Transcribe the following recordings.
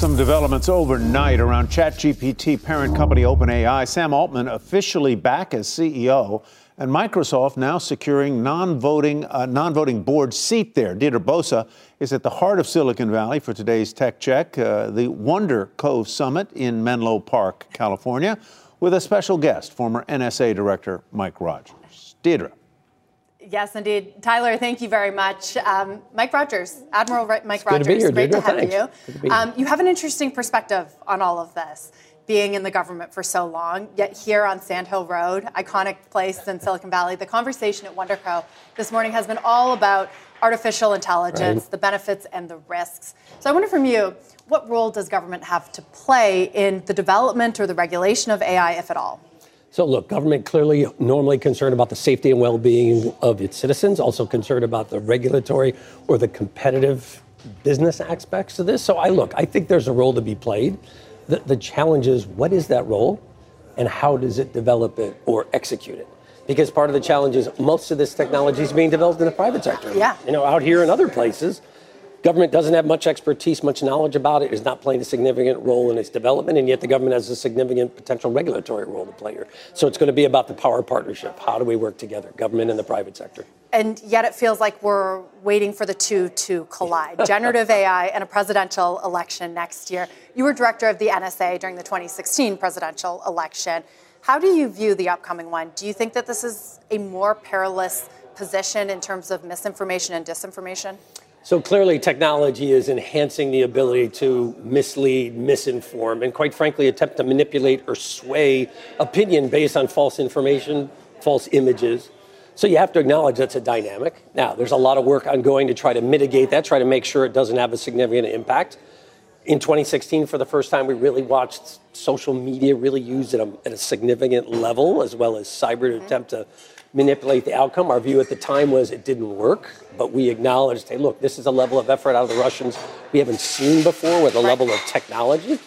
Some developments overnight around ChatGPT parent company OpenAI. Sam Altman officially back as CEO, and Microsoft now securing non-voting uh, non-voting board seat there. Deirdre Bosa is at the heart of Silicon Valley for today's Tech Check, uh, the Wonder Cove Summit in Menlo Park, California, with a special guest, former NSA Director Mike Rogers. Deirdre. Yes, indeed. Tyler, thank you very much. Um, Mike Rogers, Admiral Mike it's Rogers, good to be here, great Deirdre. to have Thanks. you. Um, you have an interesting perspective on all of this, being in the government for so long, yet here on Sand Hill Road, iconic place in Silicon Valley, the conversation at WonderCo this morning has been all about artificial intelligence, Right. the benefits and the risks. So I wonder from you, what role does government have to play in the development or the regulation of AI, if at all? So, look, government clearly normally concerned about the safety and well being of its citizens, also concerned about the regulatory or the competitive business aspects of this. So, I look, I think there's a role to be played. The, the challenge is what is that role and how does it develop it or execute it? Because part of the challenge is most of this technology is being developed in the private sector. Yeah. You know, out here in other places, government doesn't have much expertise, much knowledge about it, is not playing a significant role in its development, and yet the government has a significant potential regulatory role to play here. So it's going to be about the power partnership. How do we work together, government and the private sector? And yet it feels like we're waiting for the two to collide generative AI and a presidential election next year. You were director of the NSA during the 2016 presidential election. How do you view the upcoming one? Do you think that this is a more perilous position in terms of misinformation and disinformation? So clearly, technology is enhancing the ability to mislead, misinform, and quite frankly, attempt to manipulate or sway opinion based on false information, false images. So you have to acknowledge that's a dynamic. Now, there's a lot of work ongoing to try to mitigate that, try to make sure it doesn't have a significant impact. In 2016, for the first time, we really watched social media really used at a, at a significant level, as well as cyber to attempt to manipulate the outcome. Our view at the time was it didn't work, but we acknowledged, hey, look, this is a level of effort out of the Russians we haven't seen before with a level of technology.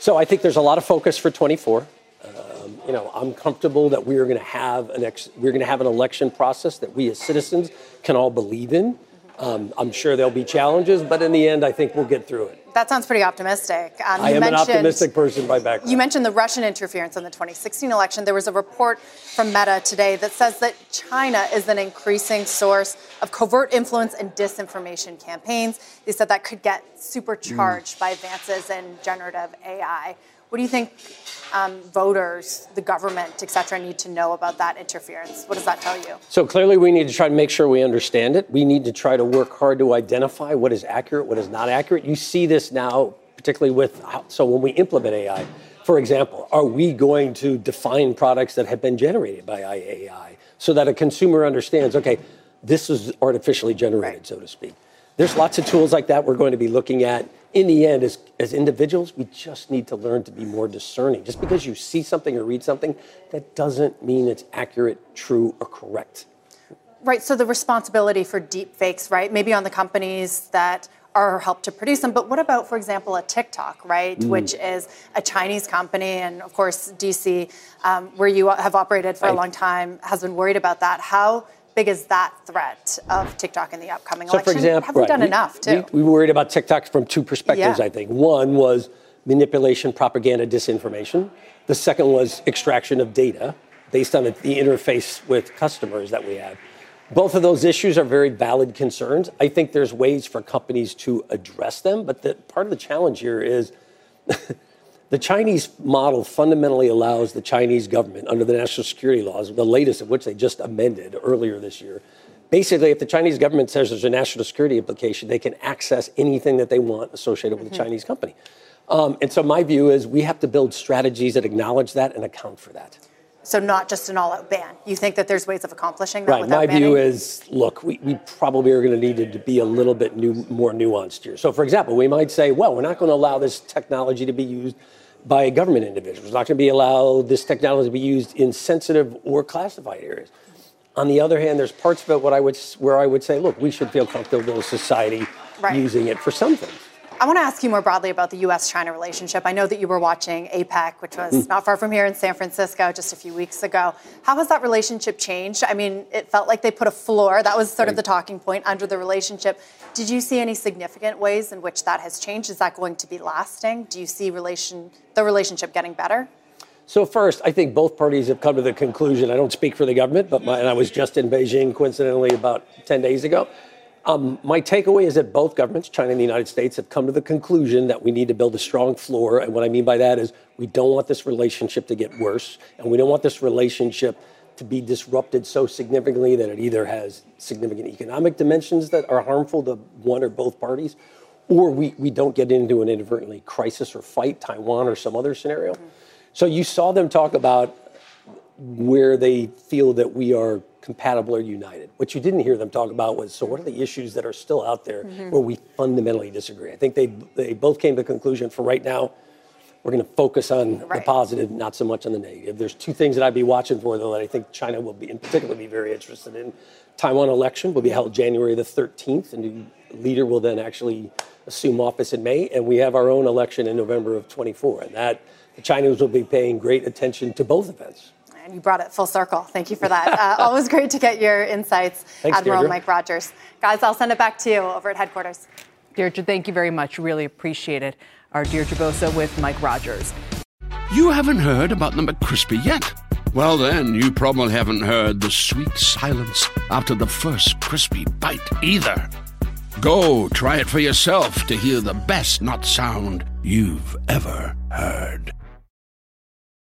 So I think there's a lot of focus for 24. Um, you know, I'm comfortable that we are going to have an ex- we're going to have an election process that we as citizens can all believe in. Um, I'm sure there'll be challenges, but in the end, I think we'll get through it. That sounds pretty optimistic. Um, I am an optimistic person by background. You mentioned the Russian interference in the 2016 election. There was a report from Meta today that says that China is an increasing source of covert influence and disinformation campaigns. They said that could get supercharged by advances in generative AI. What do you think um, voters, the government, et cetera, need to know about that interference? What does that tell you? So clearly, we need to try to make sure we understand it. We need to try to work hard to identify what is accurate, what is not accurate. You see this now, particularly with how, so when we implement AI. For example, are we going to define products that have been generated by AI so that a consumer understands, okay, this is artificially generated, so to speak? There's lots of tools like that we're going to be looking at. In the end, as, as individuals, we just need to learn to be more discerning. Just because you see something or read something, that doesn't mean it's accurate, true, or correct. Right, so the responsibility for deep fakes, right? Maybe on the companies that are helped to produce them. But what about, for example, a TikTok, right, Mm. which is a Chinese company, and of course, DC, um, where you have operated for a long time, has been worried about that. How big is that threat of TikTok in the upcoming So, election? for example, have we right, done enough too? We, we worried about TikTok from two perspectives, Yeah. I think. One was manipulation, propaganda, disinformation. The second was extraction of data based on the, the interface with customers that we have. Both of those issues are very valid concerns. I think there's ways for companies to address them, but the, part of the challenge here is the Chinese model fundamentally allows the Chinese government, under the national security laws, the latest of which they just amended earlier this year, basically, if the Chinese government says there's a national security implication, they can access anything that they want associated with a Chinese company. Um, and so my view is we have to build strategies that acknowledge that and account for that. So not just an all-out ban. You think that there's ways of accomplishing that right. My banning? view is, look, we, we probably are going to need to be a little bit new, more nuanced here. So, for example, we might say, well, we're not going to allow this technology to be used by government individuals. It's not going to be allowed this technology to be used in sensitive or classified areas. On the other hand, there's parts of it what I would, where I would say, look, we should feel comfortable as society Right. using it for some things. I want to ask you more broadly about the U.S. China relationship. I know that you were watching APEC, which was Mm. not far from here in San Francisco just a few weeks ago. How has that relationship changed? I mean, it felt like they put a floor, that was sort of the talking point under the relationship. Did you see any significant ways in which that has changed? Is that going to be lasting? Do you see relation, the relationship getting better? So first, I think both parties have come to the conclusion. I don't speak for the government, but my, and I was just in Beijing, coincidentally, about ten days ago. Um, my takeaway is that both governments, China and the United States, have come to the conclusion that we need to build a strong floor. And what I mean by that is we don't want this relationship to get worse, and we don't want this relationship to be disrupted so significantly that it either has significant economic dimensions that are harmful to one or both parties, or we, we don't get into an inadvertently crisis or fight, Taiwan or some other scenario. So you saw them talk about where they feel that we are compatible or united. What you didn't hear them talk about was so what are the issues that are still out there mm-hmm. where we fundamentally disagree? I think they they both came to the conclusion for right now we're going to focus on the positive, not so much on the negative. There's two things that I'd be watching for though that I think China will be in particular be very interested in. Taiwan election will be held January the 13th, and the leader will then actually assume office in May, and we have our own election in November of 24, and that the Chinese will be paying great attention to both events. And you brought it full circle. Thank you for that. Uh, always great to get your insights, Thanks, Admiral Deirdre. Mike Rogers. Guys, I'll send it back to you over at headquarters. Deirdre, thank you very much. Really appreciate it. Our Deirdre Bosa with Mike Rogers. You haven't heard about the McCrispy yet? Well, then, you probably haven't heard the sweet silence after the first crispy bite either. Go try it for yourself to hear the best not sound you've ever heard.